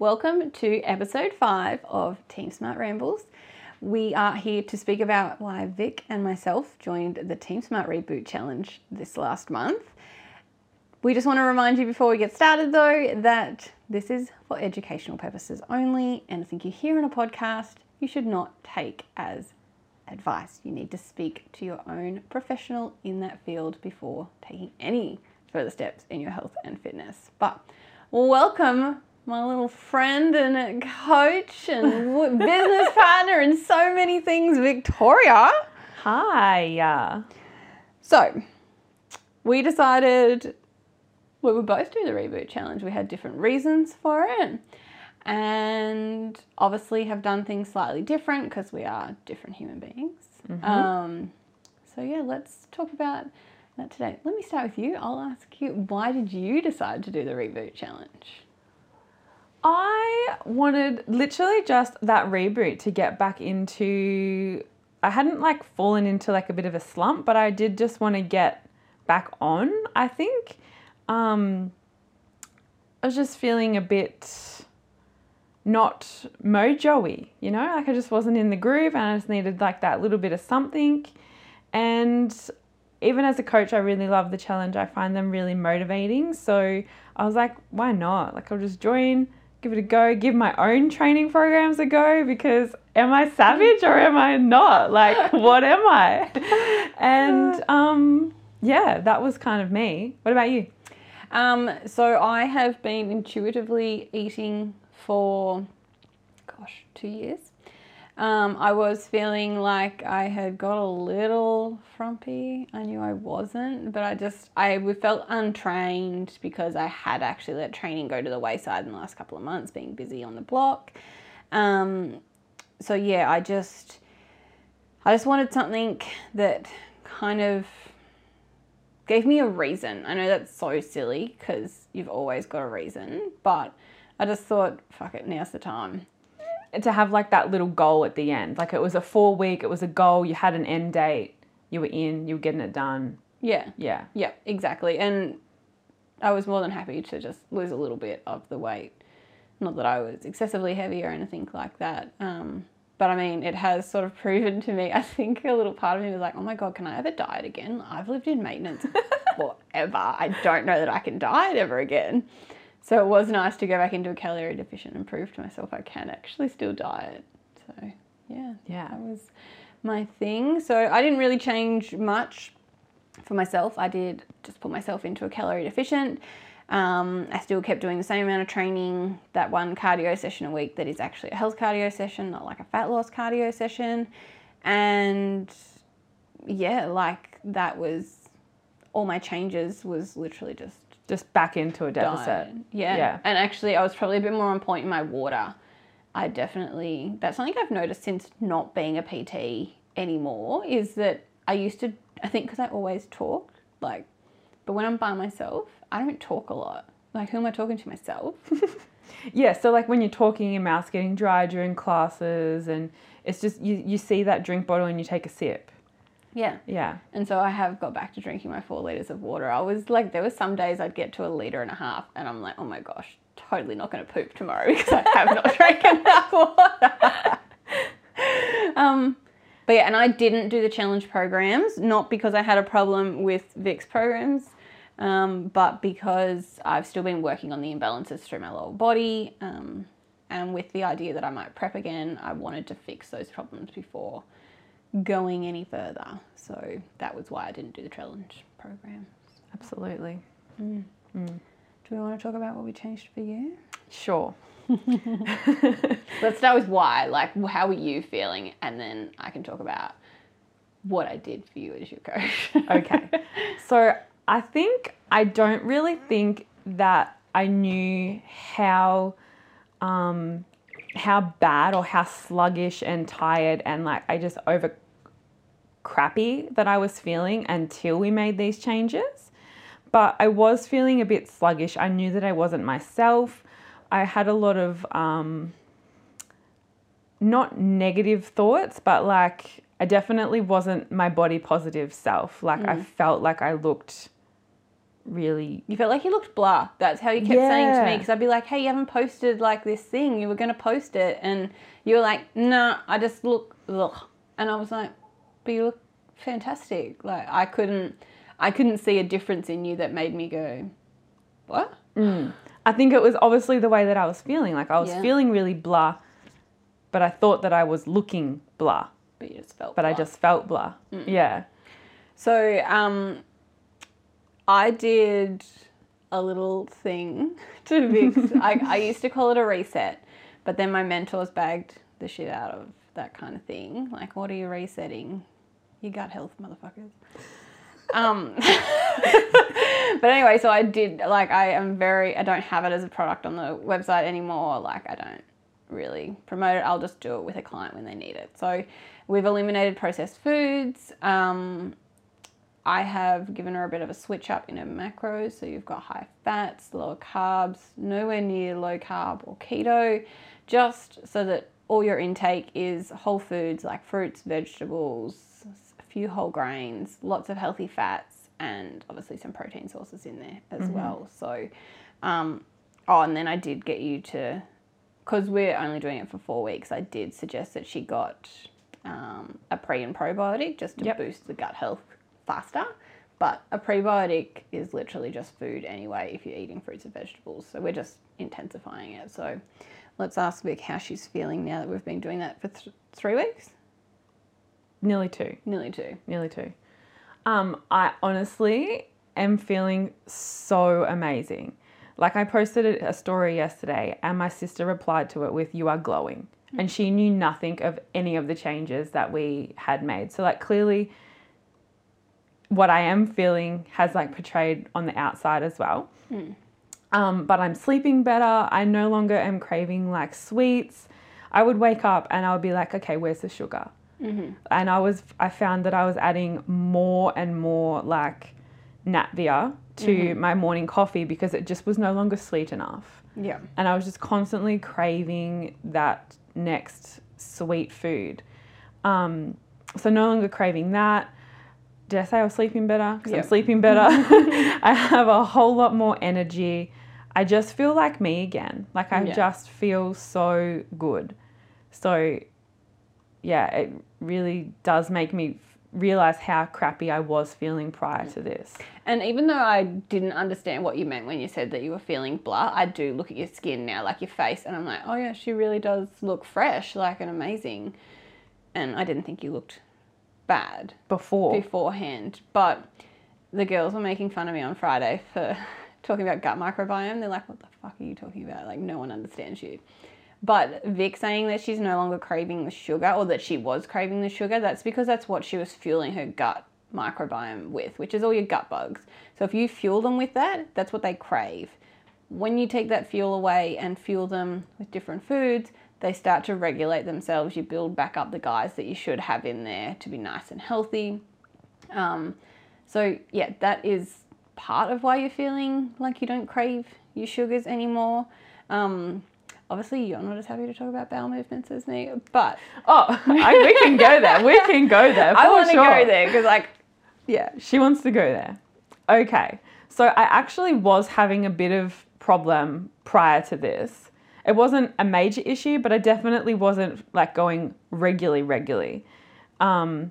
Welcome to episode five of Team Smart Rambles. We are here to speak about why Vic and myself joined the Team Smart Reboot Challenge this last month. We just want to remind you before we get started, though, that this is for educational purposes only, think you hear in a podcast, you should not take as advice. You need to speak to your own professional in that field before taking any further steps in your health and fitness. But welcome, my little friend and coach and business partner and so many things, Victoria. Hi. So, we decided we would both do the reboot challenge. We had different reasons for it and obviously have done things slightly different because we are different human beings. Mm-hmm. Um, so, yeah, let's talk about that today. Let me start with you. I'll ask you, why did you decide to do the reboot challenge? I wanted literally just that reboot to get back into. I hadn't like fallen into like a bit of a slump, but I did just want to get back on. I think um, I was just feeling a bit not mojo-y, you know, like I just wasn't in the groove, and I just needed like that little bit of something. And even as a coach, I really love the challenge. I find them really motivating. So I was like, why not? Like I'll just join give it a go, give my own training programs a go because am I savage or am I not? Like, what am I? And um, yeah, that was kind of me. What about you? Um, so I have been intuitively eating for, gosh, two years. Um, I was feeling like I had got a little frumpy. I knew I wasn't, but I just I felt untrained because I had actually let training go to the wayside in the last couple of months, being busy on the block. Um, so yeah, I just I just wanted something that kind of gave me a reason. I know that's so silly because you've always got a reason, but I just thought, fuck it, now's the time to have like that little goal at the end. Like it was a four week, it was a goal, you had an end date, you were in, you were getting it done. Yeah. Yeah. Yeah, exactly. And I was more than happy to just lose a little bit of the weight. Not that I was excessively heavy or anything like that. Um, but I mean, it has sort of proven to me. I think a little part of me was like, oh my God, can I ever diet again? I've lived in maintenance forever. I don't know that I can diet ever again. So it was nice to go back into a calorie deficient and prove to myself I can actually still diet. So yeah, yeah, that was my thing. So I didn't really change much for myself. I did just put myself into a calorie deficient. Um, I still kept doing the same amount of training, that one cardio session a week that is actually a health cardio session, not like a fat loss cardio session. And yeah, like that was all my changes was literally just just back into a deficit. Yeah. yeah. And actually, I was probably a bit more on point in my water. I definitely, that's something I've noticed since not being a PT anymore is that I used to, I think because I always talk, like, but when I'm by myself, I don't talk a lot. Like, who am I talking to myself? yeah, so like when you're talking, your mouth's getting dry during classes, and it's just you, you see that drink bottle and you take a sip. Yeah. Yeah. And so I have got back to drinking my four liters of water. I was like, there were some days I'd get to a liter and a half, and I'm like, oh my gosh, totally not going to poop tomorrow because I have not drank enough water. um, but yeah, and I didn't do the challenge programs, not because I had a problem with Vic's programs, um, but because I've still been working on the imbalances through my lower body. Um, and with the idea that I might prep again, I wanted to fix those problems before going any further. So that was why I didn't do the challenge program. Absolutely. Mm. Mm. Do we want to talk about what we changed for you? Sure. Let's start with why. Like, how were you feeling? And then I can talk about what I did for you as your coach. okay. So I think I don't really think that I knew how um, how bad or how sluggish and tired and like I just over crappy that I was feeling until we made these changes. But I was feeling a bit sluggish. I knew that I wasn't myself. I had a lot of um, not negative thoughts, but like I definitely wasn't my body positive self. Like mm. I felt like I looked really You felt like you looked blah. That's how you kept saying to me because I'd be like, "Hey, you haven't posted like this thing. You were going to post it," and you were like, "Nah, I just look ugh." And I was like, "But you look fantastic." Like I couldn't, I couldn't see a difference in you that made me go, "What?" I think it was obviously the way that I was feeling. Like I was Yeah. feeling really blah, but I thought that I was looking blah, But you just felt. but I blah. just felt blah. Yeah. So um, I did a little thing to fix. I, I used to call it a reset, but then my mentors bagged the shit out of that kind of thing. Like, what are you resetting? Your gut health, motherfuckers. Um, but anyway, so I did like I am very I don't have it as a product on the website anymore. Like I don't really promote it. I'll just do it with a client when they need it. So we've eliminated processed foods. Um, I have given her a bit of a switch up in her macros. So you've got high fats, lower carbs, nowhere near low carb or keto, just so that all your intake is whole foods like fruits, vegetables, few whole grains, lots of healthy fats, and obviously some protein sources in there as well. So, um, oh, and then I did get you to, because we're only doing it for four weeks, I did suggest that she got um, a pre and probiotic just to Yep. boost the gut health faster. But a prebiotic is literally just food anyway if you're eating fruits and vegetables. So we're just intensifying it. So let's ask Vic how she's feeling now that we've been doing that for th- three weeks? Nearly two. Nearly two. Nearly two. Um, I honestly am feeling so amazing. Like I posted a story yesterday and my sister replied to it with you are glowing. And she knew nothing of any of the changes that we had made. So like clearly what I am feeling has like portrayed on the outside as well. Um, but I'm sleeping better. I no longer am craving like sweets. I would wake up and I would be like, okay, where's the sugar? And I was, I found that I was adding more and more like Natvia to my morning coffee because it just was no longer sweet enough. Yeah. And I was just constantly craving that next sweet food. Um, so no longer craving that. Did I say I was sleeping better? Because Yep. I'm sleeping better. I have a whole lot more energy. I just feel like me again. Like I Yeah. just feel so good. So yeah, it really does make me realize how crappy I was feeling prior to this. And even though I didn't understand what you meant when you said that you were feeling blah, I do look at your skin now, like your face, and I'm like, oh yeah, she really does look fresh, like and amazing. And I didn't think you looked bad Before. beforehand. But the girls were making fun of me on Friday for talking about gut microbiome. They're like, what the fuck are you talking about? Like, no one understands you. But Vic saying that she's no longer craving the sugar or that she was craving the sugar, that's because that's what she was fueling her gut microbiome with, which is all your gut bugs. So if you fuel them with that, that's what they crave. When you take that fuel away and fuel them with different foods, they start to regulate themselves. You build back up the guys that you should have in there to be nice and healthy. Um, so yeah, that is part of why you're feeling like you don't crave your sugars anymore. Um, obviously, you're not as happy to talk about bowel movements as me, but Oh, I, we can go there. We can go there. I want to sure. go there because, like, yeah, She wants to go there. Okay. So I actually was having a bit of problem prior to this. It wasn't a major issue, but I definitely wasn't like going regularly, regularly. Um,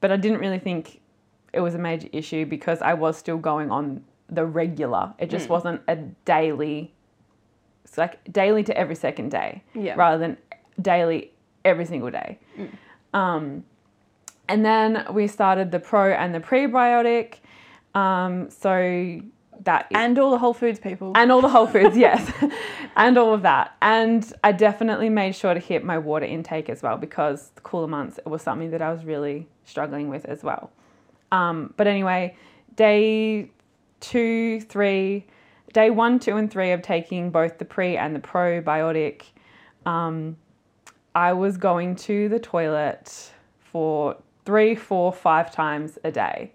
but I didn't really think it was a major issue because I was still going on the regular. It just wasn't a daily. It's like daily to every second day, Yeah. rather than daily every single day. Um, and then we started the pro and the prebiotic. Um, so that and all the Whole Foods people. and all the whole foods, yes, and all of that. And I definitely made sure to hit my water intake as well because the cooler months it was something that I was really struggling with as well. Um, but anyway, day two, three, day one, two, and three of taking both the pre and the probiotic, um, I was going to the toilet for three, four, five times a day,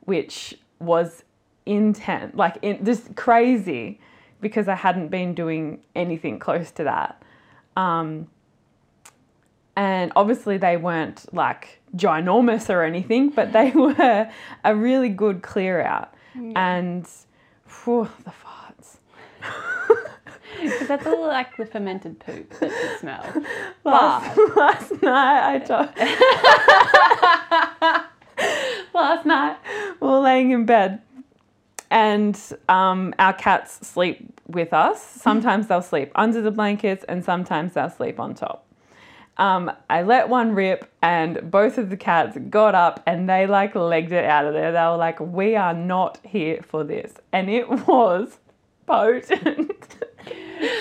which was intense, like in, just crazy because I hadn't been doing anything close to that. Um, and obviously, they weren't like ginormous or anything, but they were a really good clear out. and phew, the farts. Because that's all like the fermented poop that you smell. Last, last night I talked. last night we were laying in bed and um, our cats sleep with us. Sometimes they'll sleep under the blankets and sometimes they'll sleep on top. Um, I let one rip and both of the cats got up and they like legged it out of there. They were like, we are not here for this. And it was potent.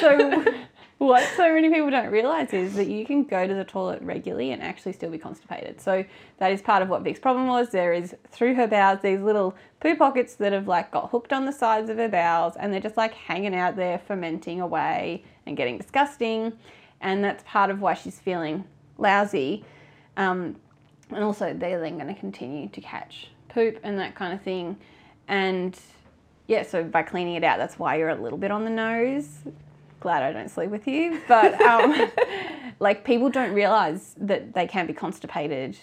So, what so many people don't realize is that you can go to the toilet regularly and actually still be constipated. So, that is part of what Vic's problem was. There is through her bowels these little poo pockets that have like got hooked on the sides of her bowels and they're just like hanging out there, fermenting away and getting disgusting. And that's part of why she's feeling lousy. Um, and also, they're then going to continue to catch poop and that kind of thing. And yeah, so by cleaning it out, that's why you're a little bit on the nose. Glad I don't sleep with you, but um, like people don't realize that they can be constipated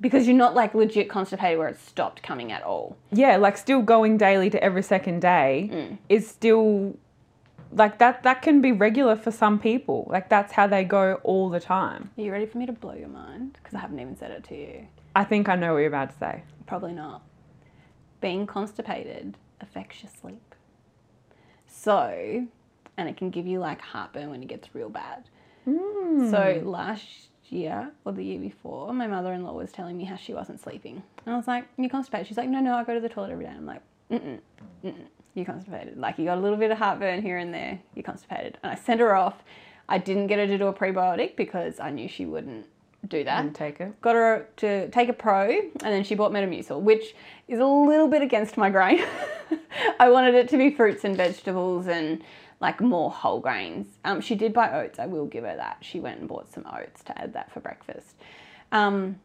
because you're not like legit constipated where it's stopped coming at all. yeah, like still going daily to every second day is still like that that can be regular for some people. Like that's how they go all the time. Are you ready for me to blow your mind? Because I haven't even said it to you. I think I know what you're about to say. Probably not. Being constipated affects your sleep. So, and it can give you like heartburn when it gets real bad. Mm. So last year or the year before, my mother-in-law was telling me how she wasn't sleeping. And I was like, "You constipated?" She's like, "No, no, I go to the toilet every day." And I'm like, "Mm-mm, mm-mm, you constipated. Like you got a little bit of heartburn here and there. you're constipated." And I sent her off. I didn't get her to do a prebiotic because I knew she wouldn't do that And take it. got her to take a pro and then she bought Metamucil, which is a little bit against my grain. I wanted it to be fruits and vegetables and like more whole grains. Um, she did buy oats. I will give her that. She went and bought some oats to add that for breakfast. Um,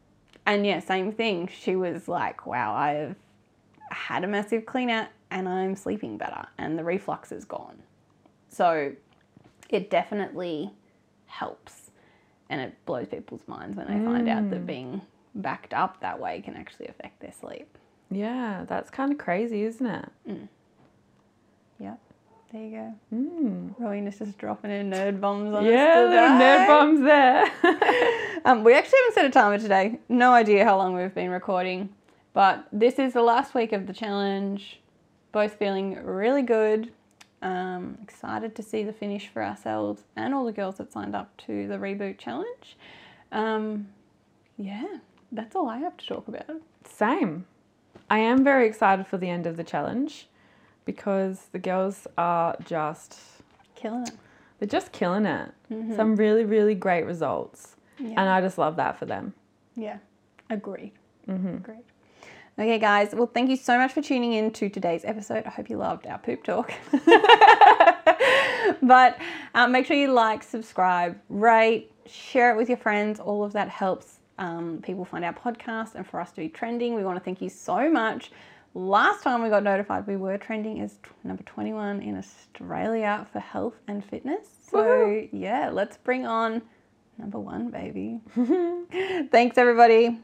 and yeah, same thing. She was like, wow, I've had a massive clean out and I'm sleeping better and the reflux is gone. So it definitely helps and it blows people's minds when they find out that being backed up that way can actually affect their sleep. Yeah, that's kind of crazy, isn't it? Yep. There you go. Mm. Rowena's just dropping in nerd bombs on Yeah, us little nerd bombs there. Um, we actually haven't set a timer today. No idea how long we've been recording, but this is the last week of the challenge. Both feeling really good. Um, excited to see the finish for ourselves and all the girls that signed up to the reboot challenge. Um, yeah, that's all I have to talk about. Same. I am very excited for the end of the challenge because the girls are just Killing it. they're just killing it. Some really really great results. Yeah. And I just love that for them. Yeah, agreed. Agreed. Okay, guys. Well, thank you so much for tuning in to today's episode. I hope you loved our poop talk. but um, make sure you like, subscribe, rate, share it with your friends. All of that helps um, people find our podcast and for us to be trending. We want to thank you so much. Last time we got notified, we were trending as t- number 21 in Australia for health and fitness. So, Woohoo. yeah, let's bring on number one, baby. Thanks, everybody.